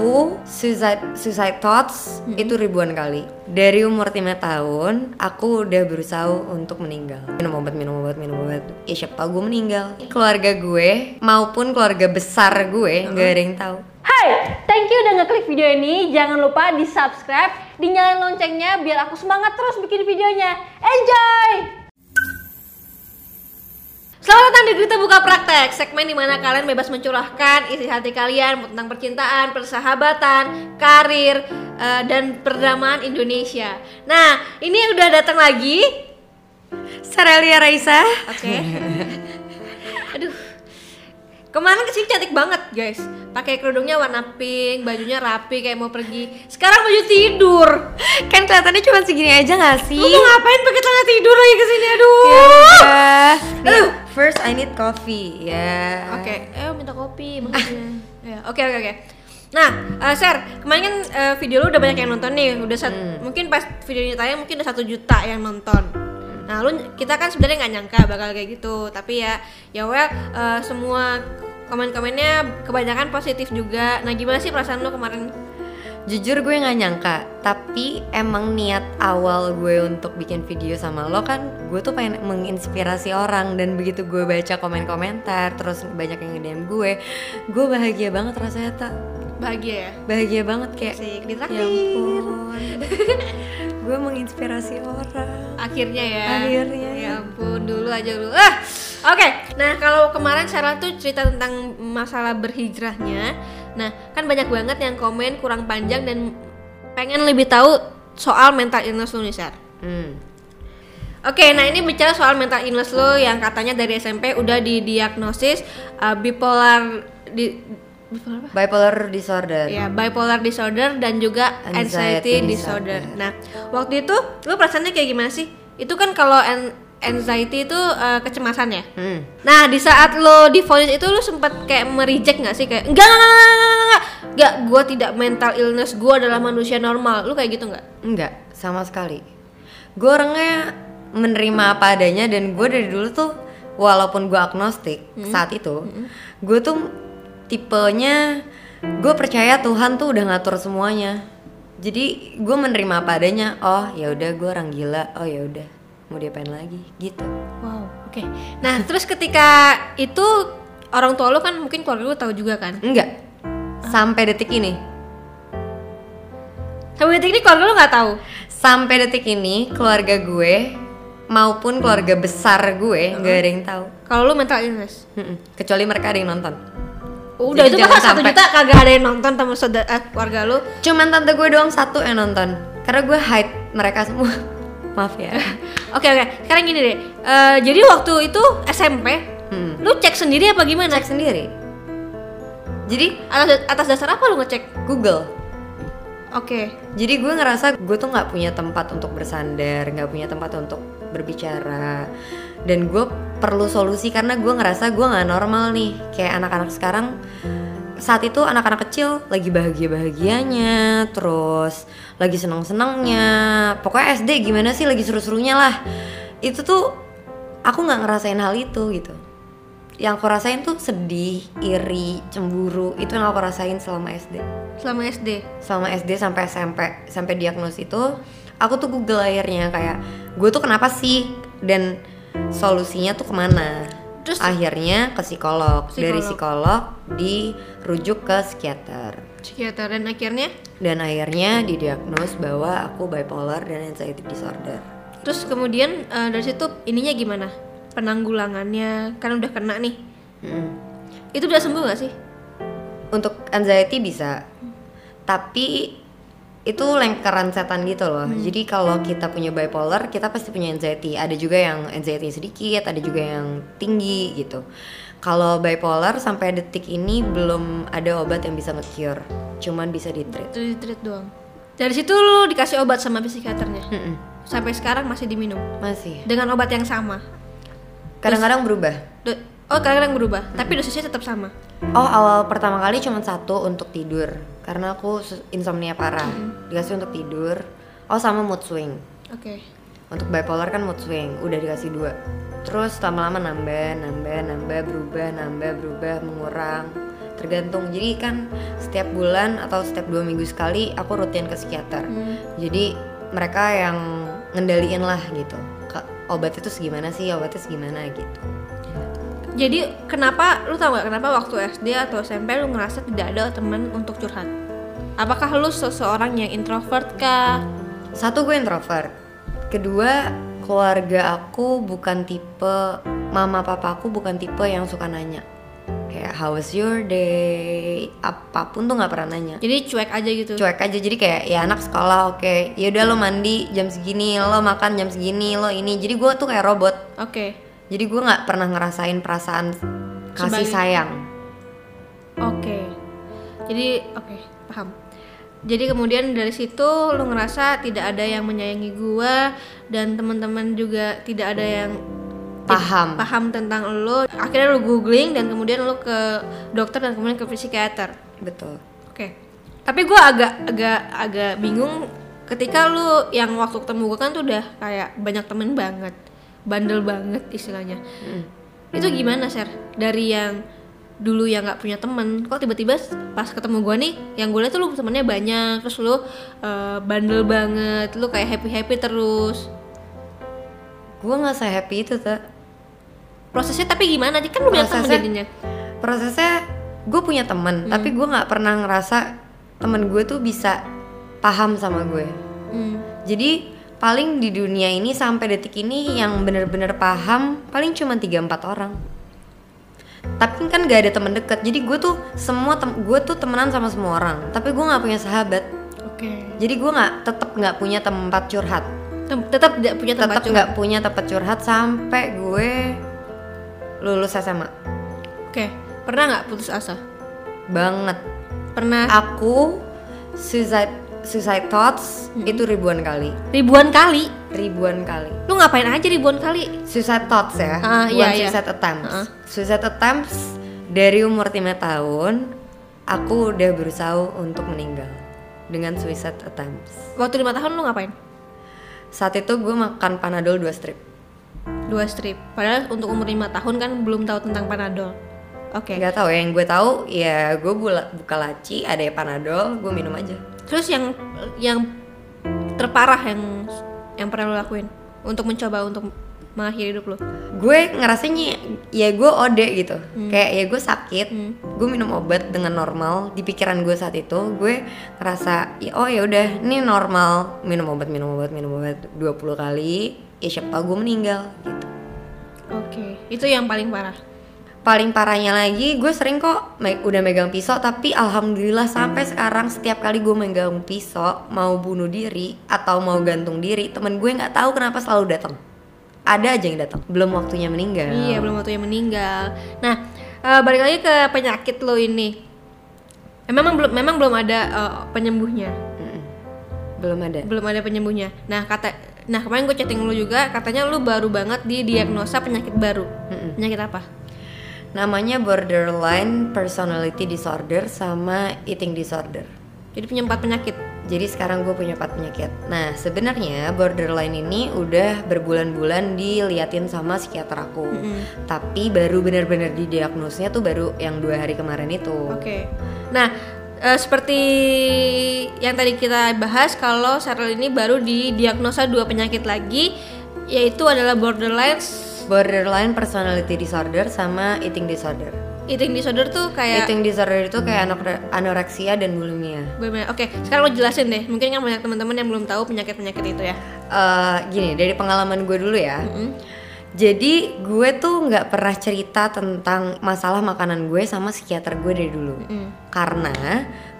aku suicide suicide thoughts itu ribuan kali. Dari umur 5 tahun, aku udah berusaha untuk meninggal. Minum obat, minum obat, minum obat. Ya siapa tau gue meninggal. Keluarga gue maupun keluarga besar gue nggak ada yang tahu. Hai, thank you udah ngeklik video ini. Jangan lupa di subscribe, dinyalain loncengnya biar aku semangat terus bikin videonya. Enjoy! Selamat datang di Duta Buka Praktek, segmen di mana kalian bebas mencurahkan isi hati kalian tentang percintaan, persahabatan, karir, eh, dan perdamaian Indonesia. Nah, ini udah datang lagi. Sarelia Raisa. Oke. Aduh. Kemarin ke sini cantik banget guys Pakai kerudungnya warna pink, bajunya rapi kayak mau pergi Sekarang baju tidur Kan kelihatannya cuma segini aja gak sih? Lu mau ngapain pakai celana tidur lagi ke sini aduh Ya. Nih, first I need coffee. Ya. Oke, eh minta kopi makanya. Ya, Oke oke oke. Nah, eh, Ser, kemarin kan eh, video lu udah banyak yang nonton nih, udah sat- mungkin pas videonya tayang mungkin udah satu juta yang nonton. Nah, lu kita kan sebenarnya nggak nyangka bakal kayak gitu, tapi ya ya well eh, semua komen-komennya kebanyakan positif juga. Nah, gimana sih perasaan lu kemarin? Jujur gue nggak nyangka, tapi emang niat awal gue untuk bikin video sama lo kan gue tuh pengen menginspirasi orang dan begitu gue baca komen-komentar terus banyak yang nge-DM gue, gue bahagia banget rasanya tak Bahagia ya? bahagia banget kayak Asik, ya ampun gue menginspirasi orang Akhirnya ya. Akhirnya. Ya ampun, dulu aja dulu. Ah. Oke. Nah, kalau kemarin Sarah tuh cerita tentang masalah berhijrahnya. Nah, kan banyak banget yang komen kurang panjang dan pengen lebih tahu soal mental illness lu nih, Sar. hmm. Oke, nah ini bicara soal mental illness lo yang katanya dari SMP udah didiagnosis uh, bipolar di bipolar apa? bipolar disorder Ya, bipolar disorder dan juga anxiety, Anxiety disorder. disorder. Nah, waktu itu lu perasaannya kayak gimana sih? Itu kan kalau an- anxiety itu uh, kecemasan ya. Hmm. Nah, di saat lo divonis itu lu sempat kayak merijek nggak sih kayak enggak enggak enggak enggak, enggak, enggak, enggak, gua tidak mental illness, gua adalah manusia normal. Lu kayak gitu nggak? Enggak, sama sekali. Gue orangnya menerima apa adanya dan gue dari dulu tuh walaupun gue agnostik saat itu, gue tuh tipenya gue percaya Tuhan tuh udah ngatur semuanya. Jadi gue menerima apa adanya. Oh ya udah gue orang gila. Oh ya udah mau diapain lagi gitu. Wow, oke. Nah, terus ketika itu orang tua lu kan mungkin keluarga lu tahu juga kan? Enggak. Sampai detik ini. Sampai detik ini keluarga lu nggak tahu. Sampai detik ini keluarga gue maupun keluarga besar gue nggak ada yang tahu. Kalau lu mental illness. Kecuali mereka ada yang nonton. Udah Jadi itu mah satu sampai- juta kagak ada yang nonton sama saudara eh, keluarga lu. Cuman tante gue doang satu yang nonton. Karena gue hide mereka semua. Maaf ya. Oke oke. Sekarang gini deh. Eh, jadi waktu itu SMP, Hmm. lu cek sendiri apa gimana? Cek sendiri. Jadi Atas, atas dasar apa lu ngecek? Google. Oke. Jadi gue ngerasa gue tuh nggak punya tempat untuk bersandar, nggak punya tempat untuk berbicara, dan gue perlu solusi karena gue ngerasa gue nggak normal nih. Kayak anak-anak sekarang saat itu anak-anak kecil lagi bahagia-bahagianya, terus lagi seneng-senengnya. Pokoknya SD gimana sih lagi seru-serunya lah. Itu tuh aku nggak ngerasain hal itu gitu. Yang aku rasain tuh sedih, iri, cemburu. Itu yang aku rasain selama SD Selama SD. selama SD sampai SMP sampai diagnos itu aku tuh Google akhirnya kayak gue tuh kenapa sih dan solusinya tuh ke mana Terus- akhirnya ke psikolog. dari Psikolog. psikolog dirujuk ke psikiater Psikiater dan akhirnya dan akhirnya didiagnos bahwa aku bipolar dan anxiety disorder terus kemudian eh, dari situ ininya gimana? Penanggulangannya kan udah kena nih. Mm. Itu udah sembuh gak sih? untuk anxiety bisa tapi itu lengkaran setan gitu loh. Jadi kalau kita punya bipolar kita pasti punya anxiety. Ada juga yang anxiety sedikit ada juga yang tinggi gitu. Kalau bipolar sampai detik ini belum ada obat yang bisa nge-cure. Cuman bisa di treat. Itu di treat doang. Dari situ lu dikasih obat sama psikiaternya. Mm-mm. Sampai sekarang masih diminum? Masih. Dengan obat yang sama. kadang-kadang berubah. Do- oh kadang-kadang berubah, tapi dosisnya tetap sama. oh awal pertama kali cuma satu untuk tidur. Karena aku insomnia parah. Dikasih untuk tidur. Oh sama mood swing. Oke. Untuk bipolar kan mood swing, udah dikasih dua. Terus lama-lama nambah, nambah, nambah, berubah, nambah, berubah, mengurang. tergantung. Jadi kan setiap bulan atau setiap dua minggu sekali aku rutin ke psikiater. Jadi mereka yang ngendaliin lah gitu. Obat itu segimana sih? Obatnya segimana gitu Jadi kenapa lu tau gak kenapa waktu SD atau SMP lu ngerasa tidak ada teman untuk curhat? Apakah lu seseorang yang introvert kah? Satu gue introvert. Kedua, keluarga aku bukan tipe mama papa aku bukan tipe yang suka nanya. Kayak how was your day? Apa pun tuh nggak pernah nanya. Jadi cuek aja gitu. Cuek aja jadi kayak ya anak sekolah oke. Ya udah lo mandi jam segini, lo makan jam segini, lo ini. Jadi gue tuh kayak robot. Oke. Jadi gue nggak pernah ngerasain perasaan kasih Sebagai- sayang. Oke. Jadi oke, paham. Jadi kemudian dari situ lu ngerasa tidak ada yang menyayangi gua dan teman-teman juga tidak ada yang Paham. paham tentang lu. Akhirnya lu googling dan kemudian lu ke dokter dan kemudian ke psikiater. Betul. Oke. Tapi gua agak agak agak bingung ketika lu yang waktu ketemu gua kan tuh udah kayak banyak temen banget, bandel banget istilahnya. Itu gimana, Ser? Dari yang dulu yang nggak punya temen, kok tiba-tiba pas ketemu gua nih, yang gue liat tuh lu temennya banyak, terus lu eh, bandel banget, lu kayak happy happy terus. Gue nggak se happy itu tuh. Prosesnya tapi gimana? Kan lu banyak temen jadinya. prosesnya gue punya temen Hmm. tapi gue nggak pernah ngerasa temen gue tuh bisa paham sama gue Hmm. jadi paling di dunia ini sampai detik ini yang bener-bener paham paling cuma 3-4 orang tapi kan gak ada temen deket jadi gue tuh semua tem gue tuh temenan sama semua orang tapi gue nggak punya sahabat Oke. jadi gue nggak tetap nggak punya tempat curhat Tem- Tetap tidak punya tempat tetap curhat. nggak punya tempat curhat sampai gue lulus SMA Oke. Pernah nggak putus asa? banget Pernah aku suicide suicide thoughts itu ribuan kali ribuan kali. ribuan kali Lu ngapain aja ribuan kali? suicide thoughts ya Ah, bukan iya, iya. suicide attempts Ah. suicide attempts dari umur 5 tahun aku udah berusaha untuk meninggal dengan suicide attempts Waktu lima tahun lu ngapain? saat itu gue makan panadol 2 strip Dua strip. Padahal untuk umur lima tahun kan belum tahu tentang panadol. Oke. nggak tahu ya yang gue tahu ya gue buka laci ada ya panadol gue minum aja Terus yang yang terparah yang yang pernah lu lakuin untuk mencoba untuk mengakhiri hidup lu? gue ngerasanya ya gue ode gitu kayak ya gue sakit gue minum obat dengan normal di pikiran gue saat itu gue ngerasa ya, oh ya udah ini normal minum obat minum obat minum obat 20 kali ya siapa gue meninggal gitu Oke. Itu yang paling parah. Paling parahnya lagi gue sering kok me- udah megang pisau tapi alhamdulillah sampai sekarang setiap kali gue megang pisau mau bunuh diri atau mau gantung diri temen gue nggak tahu kenapa selalu datang ada aja yang datang belum waktunya meninggal Iya, belum waktunya meninggal. Nah, eh, balik lagi ke penyakit lo ini. Memang belum memang belum ada eh, penyembuhnya. Mm-mm. belum ada belum ada penyembuhnya. Nah kata, nah kemarin gue chatting lu juga, katanya lu baru banget didiagnosa penyakit baru. Mm-mm. Penyakit apa? Namanya borderline personality disorder sama eating disorder. Jadi punya empat penyakit. jadi sekarang gue punya empat penyakit. Nah sebenarnya borderline ini udah berbulan-bulan diliatin sama psikiater aku. Tapi baru benar-benar didiagnosnya tuh baru yang dua hari kemarin itu. Oke. Nah eh, seperti yang tadi kita bahas, kalau Cheryl ini baru didiagnosa dua penyakit lagi, yaitu adalah borderline borderline personality disorder sama eating disorder eating disorder tuh kayak eating disorder itu kayak anore- anoreksia dan bulimia Bener. Oke, sekarang lo jelasin deh. Mungkin kan banyak teman-teman yang belum tahu penyakit-penyakit itu ya. Eh, gini dari pengalaman gue dulu ya Mm-mm. Jadi gue tuh nggak pernah cerita tentang masalah makanan gue sama psikiater gue dari dulu. Mm. Karena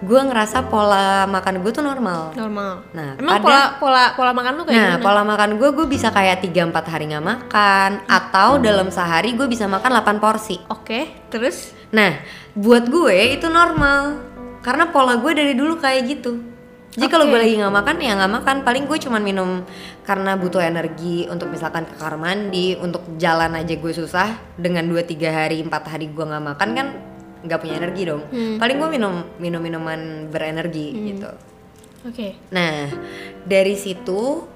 gue ngerasa pola makan gue tuh normal. Normal. Nah, Emang pada- pola pola pola makan lu kayak Nah gimana? pola makan gue, gue bisa kayak 3-4 hari nggak makan Atau dalam sehari gue bisa makan 8 porsi. Oke, terus? Nah buat gue itu normal. Karena pola gue dari dulu kayak gitu jadi kalau Oke. gue lagi nggak makan ya nggak makan. Paling gue cuman minum karena butuh energi untuk misalkan ke kamar mandi untuk jalan aja gue susah. Dengan 2-3 hari 4 hari gue nggak makan kan nggak punya energi dong. Hmm. paling gue minum minum minuman berenergi gitu. Oke. nah dari situ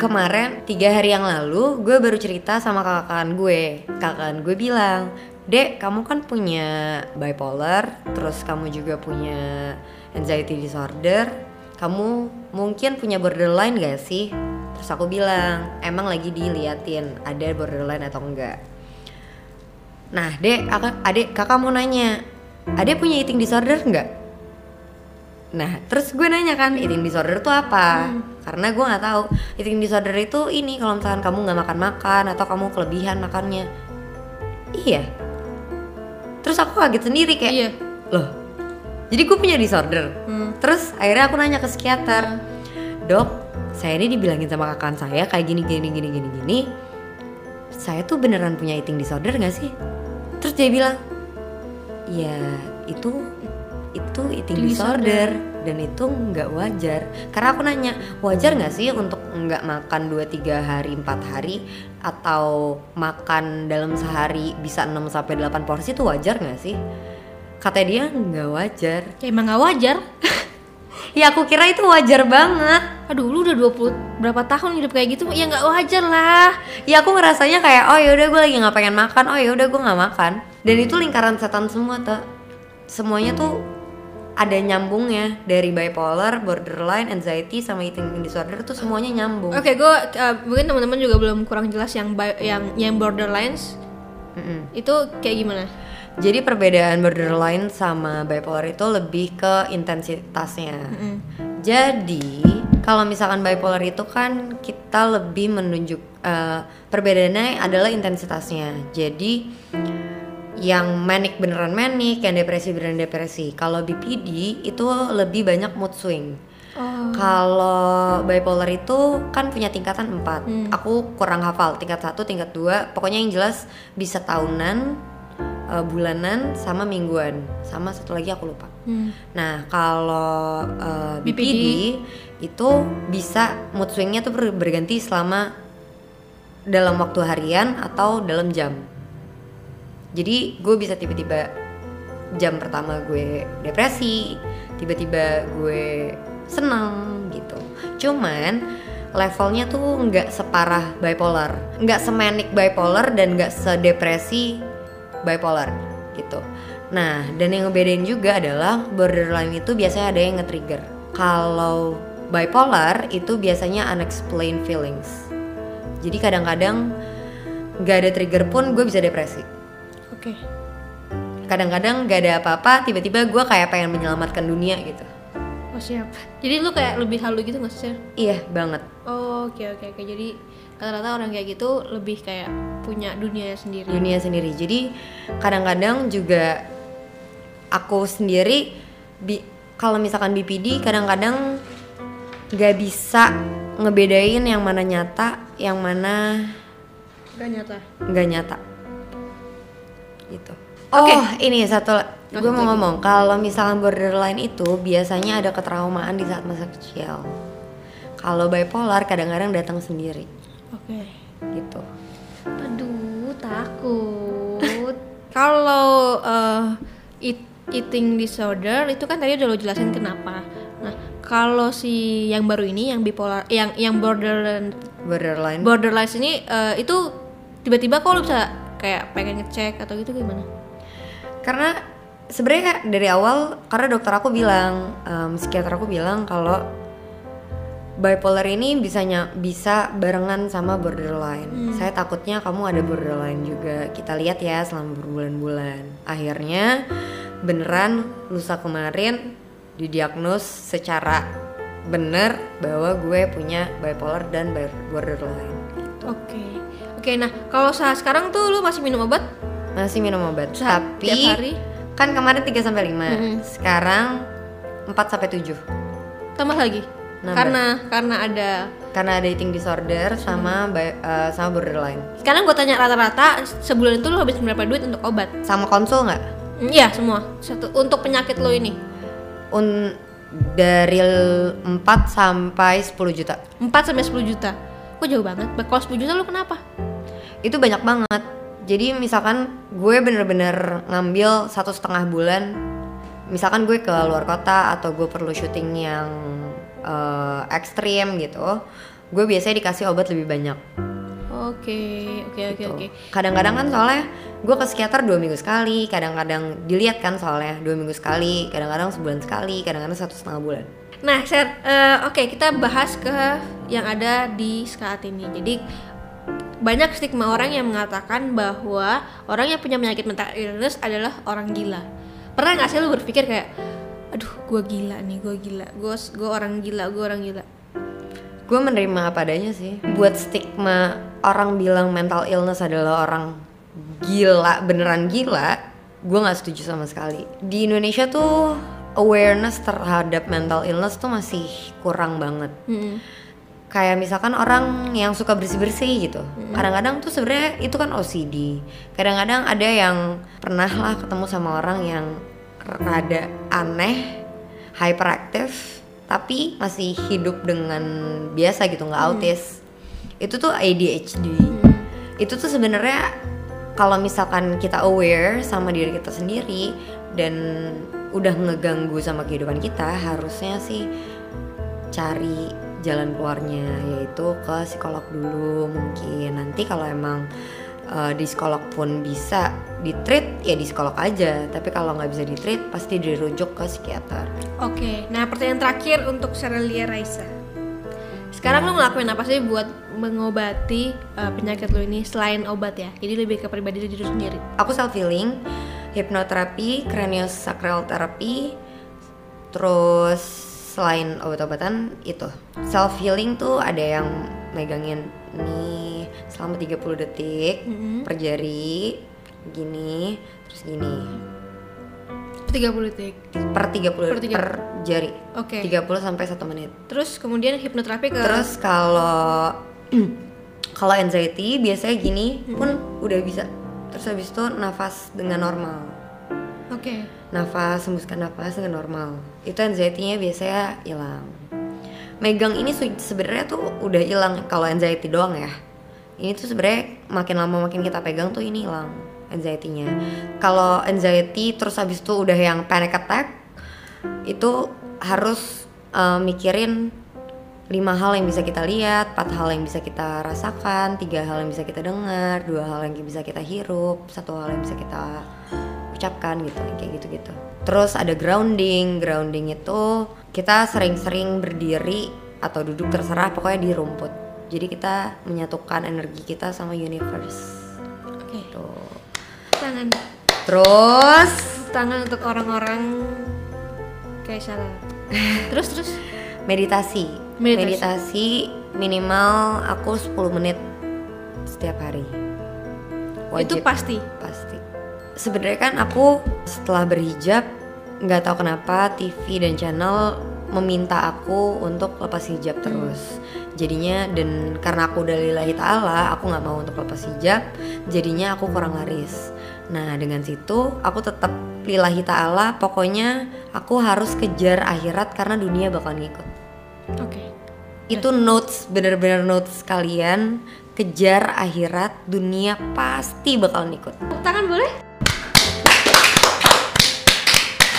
kemarin tiga hari yang lalu gue baru cerita sama kakak gue. Kakak gue bilang dek kamu kan punya bipolar terus kamu juga punya anxiety disorder kamu mungkin punya borderline gak sih terus aku bilang emang lagi diliatin ada borderline atau enggak nah dek kakak adik kakak mau nanya adek punya eating disorder nggak Nah, terus gue nanya kan, eating disorder itu apa? Karena gue nggak tahu. Eating disorder itu ini kalau misalkan kamu nggak makan-makan atau kamu kelebihan makannya. Iya. Terus aku kaget sendiri kayak, Iya. loh. Jadi gue punya disorder. Terus akhirnya aku nanya ke psikiater, dok, saya ini dibilangin sama kakak saya kayak gini gini gini gini gini. Saya tuh beneran punya eating disorder gak sih? Terus dia bilang, ya itu itu eating Eating disorder dan itu nggak wajar. Karena aku nanya, wajar nggak sih untuk nggak makan 2-3 hari 4 hari atau makan dalam sehari bisa 6 sampai 8 porsi itu wajar nggak sih? Kata dia nggak wajar. Ya emang gak wajar. Ya aku kira itu wajar banget. Aduh, lu udah 20 berapa tahun hidup kayak gitu? Ya nggak wajar lah. Ya aku ngerasanya kayak oh yaudah gue lagi nggak pengen makan, oh yaudah gue nggak makan. Dan itu lingkaran setan semua tuh. Semuanya tuh ada nyambungnya dari bipolar, borderline, anxiety sama eating disorder tuh semuanya nyambung. Oke, gue mungkin teman-teman juga belum kurang jelas yang bi- yang yang borderlines Mm-mm. itu kayak gimana? Jadi perbedaan borderline sama bipolar itu lebih ke intensitasnya. Jadi kalau misalkan bipolar itu kan kita lebih menunjuk eh, perbedaannya adalah intensitasnya. Jadi yang manic beneran manic, yang depresi beneran depresi. Kalau BPD itu lebih banyak mood swing. Oh. Kalau bipolar itu kan punya tingkatan 4 Hmm. Aku kurang hafal tingkat 1, tingkat 2 Pokoknya yang jelas bisa tahunan, eh, bulanan, sama mingguan Sama satu lagi aku lupa Hmm. Nah kalau eh, BPD, BPD. itu bisa mood swingnya tuh ber- berganti selama dalam waktu harian atau dalam jam Jadi gue bisa tiba-tiba jam pertama gue depresi, tiba-tiba gue senang gitu. Cuman levelnya tuh nggak separah bipolar, nggak semanik bipolar dan nggak sedepresi bipolar gitu. Nah, dan yang ngebedain juga adalah borderline itu biasanya ada yang nge-trigger. Kalau bipolar itu biasanya unexplained feelings. Jadi kadang-kadang nggak ada trigger pun gue bisa depresi Oke. kadang-kadang gak ada apa-apa tiba-tiba gue kayak pengen menyelamatkan dunia gitu Oh siap. Jadi lu kayak lebih halu gitu nggak sih? Iya banget Oh, oke oke oke. Jadi rata-rata orang kayak gitu lebih kayak punya dunia sendiri. dunia sendiri jadi kadang-kadang juga aku sendiri bi- kalau misalkan BPD kadang-kadang gak bisa ngebedain yang mana nyata yang mana Gak nyata. nggak nyata gitu Oke. oh ini satu Oh, gue mau ngomong kalau misalkan borderline itu biasanya ada ketraumaan di saat masa kecil kalau bipolar kadang-kadang datang sendiri Oke. gitu Aduh, takut. Kalau eh, eat- eating disorder itu kan tadi udah lo jelasin kenapa. Nah, kalau si yang baru ini yang bipolar yang yang borderline borderline borderline ini eh, itu tiba-tiba kok lo bisa kayak pengen ngecek atau gitu gimana? karena sebenarnya dari awal karena dokter aku bilang em, psikiater aku bilang kalau bipolar ini bisanya bisa barengan sama borderline. Saya takutnya kamu ada borderline juga. Kita lihat ya selama berbulan-bulan. Akhirnya beneran lusa kemarin didiagnos secara bener bahwa gue punya bipolar dan borderline. Oke. Oke, nah kalau saat sekarang tuh lu masih minum obat? Masih minum obat, Saat tapi tiap hari? kan kemarin 3 sampai 5. Mm-mm. Sekarang 4 sampai 7. Tambah lagi? Nambah. Karena karena ada Karena ada eating disorder sama bi- eh, sama borderline. sekarang gue tanya rata-rata sebulan itu lo habis berapa duit untuk obat? Sama konsul nggak? Hmm, Iya semua satu untuk penyakit lo ini Un dari 4 sampai 10 juta. 4 sampai 10 juta. Kok jauh banget? Kalau 10 juta lo kenapa? Itu banyak banget. Jadi misalkan gue bener-bener ngambil satu setengah bulan, misalkan gue ke luar kota atau gue perlu syuting yang eh, ekstrim gitu, gue biasanya dikasih obat lebih banyak. oke oke oke gitu. oke Kadang-kadang kan soalnya gue ke psikiater dua minggu sekali, kadang-kadang dilihat kan soalnya dua minggu sekali, kadang-kadang sebulan sekali, kadang-kadang satu setengah bulan. Nah, Sher, eh, oke kita bahas ke yang ada di saat ini. Jadi banyak stigma orang yang mengatakan bahwa orang yang punya penyakit mental illness adalah orang gila. Pernah nggak sih lu berpikir kayak, aduh, gue gila nih, gue gila, gue gue orang gila, gue orang gila. Gue menerima apa adanya sih. Buat stigma orang bilang mental illness adalah orang gila, beneran gila, gue nggak setuju sama sekali. Di Indonesia tuh awareness terhadap mental illness tuh masih kurang banget. Mm-mm. kayak misalkan orang yang suka bersih bersih gitu kadang-kadang tuh sebenarnya itu kan OCD kadang-kadang ada yang pernah lah ketemu sama orang yang rada aneh hyperaktif tapi masih hidup dengan biasa gitu nggak autis. Itu tuh ADHD itu tuh sebenarnya kalau misalkan kita aware sama diri kita sendiri dan udah ngeganggu sama kehidupan kita harusnya sih cari jalan keluarnya yaitu ke psikolog dulu mungkin. Nanti kalau emang uh, di psikolog pun bisa di treat ya di psikolog aja tapi kalau nggak bisa di treat pasti dirujuk ke psikiater Oke, nah pertanyaan terakhir untuk Sherelia Raisa. Sekarang lu ngelakuin apa sih buat mengobati eh, penyakit lu ini selain obat ya? Jadi lebih ke pribadi diri sendiri. aku self healing hipnoterapi craniosacral therapy terus selain obat-obatan itu self healing tuh ada yang megangin nih selama 30 detik Mm-mm. per jari gini terus gini. 30 detik. per 30 Per per, tiga- jari. Oke. 30 sampai 1 menit. Terus kemudian hipnoterapi ke terus kalau kalau anxiety biasanya gini pun udah bisa. Terus habis itu nafas dengan normal. Oke. nafas hembuskan nafas dengan normal. Itu anxiety-nya biasanya hilang. Megang ini sebenarnya tuh udah hilang. Kalau anxiety doang ya. Ini tuh sebenarnya makin lama makin kita pegang tuh ini hilang anxiety-nya kalau anxiety terus habis itu udah yang panic attack itu harus uh, mikirin lima hal yang bisa kita lihat, empat hal yang bisa kita rasakan, tiga hal yang bisa kita dengar, dua hal yang bisa kita hirup, satu hal yang bisa kita ucapkan gitu, kayak gitu-gitu. Terus ada grounding, grounding itu kita sering-sering berdiri atau duduk terserah pokoknya di rumput. Jadi kita menyatukan energi kita sama universe. Tangan. Terus Tangan untuk orang-orang kayak salah. terus terus meditasi. Meditasi. meditasi minimal aku 10 menit setiap hari. itu pasti. pasti sebenarnya kan aku setelah berhijab nggak tahu kenapa TV dan channel meminta aku untuk lepas hijab terus jadinya dan karena aku udah lillahi ta'ala aku nggak mau untuk lepas hijab jadinya aku kurang laris nah dengan situ aku tetap lillahi ta'ala pokoknya aku harus kejar akhirat karena dunia bakal ngikut Oke. itu notes bener-bener notes kalian kejar akhirat dunia pasti bakal ngikut Tangan boleh?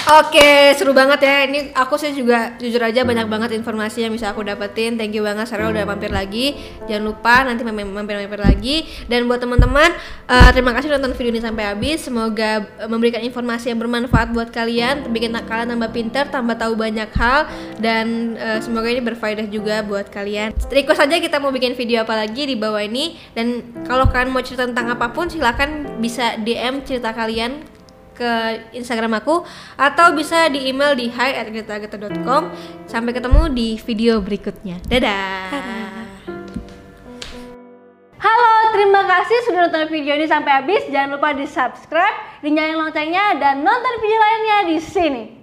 Oke, seru banget ya. Ini aku sih juga jujur aja banyak banget informasi yang bisa aku dapetin. Thank you banget Sarah udah mampir lagi. Jangan lupa nanti mampir-mampir lagi. Dan buat teman-teman, eh, terima kasih udah nonton video ini sampai habis. Semoga eh, memberikan informasi yang bermanfaat buat kalian, bikin kalian tambah pinter, tambah tahu banyak hal dan eh, semoga ini berfaedah juga buat kalian. Request aja kita mau bikin video apa lagi di bawah ini dan kalau kalian mau cerita tentang apa pun silahkan bisa DM cerita kalian ke Instagram aku atau bisa di email di hi@getageta.com. Sampai ketemu di video berikutnya. Dadah. Halo, terima kasih sudah nonton video ini sampai habis. Jangan lupa di subscribe, dinyalain loncengnya, dan nonton video lainnya di sini.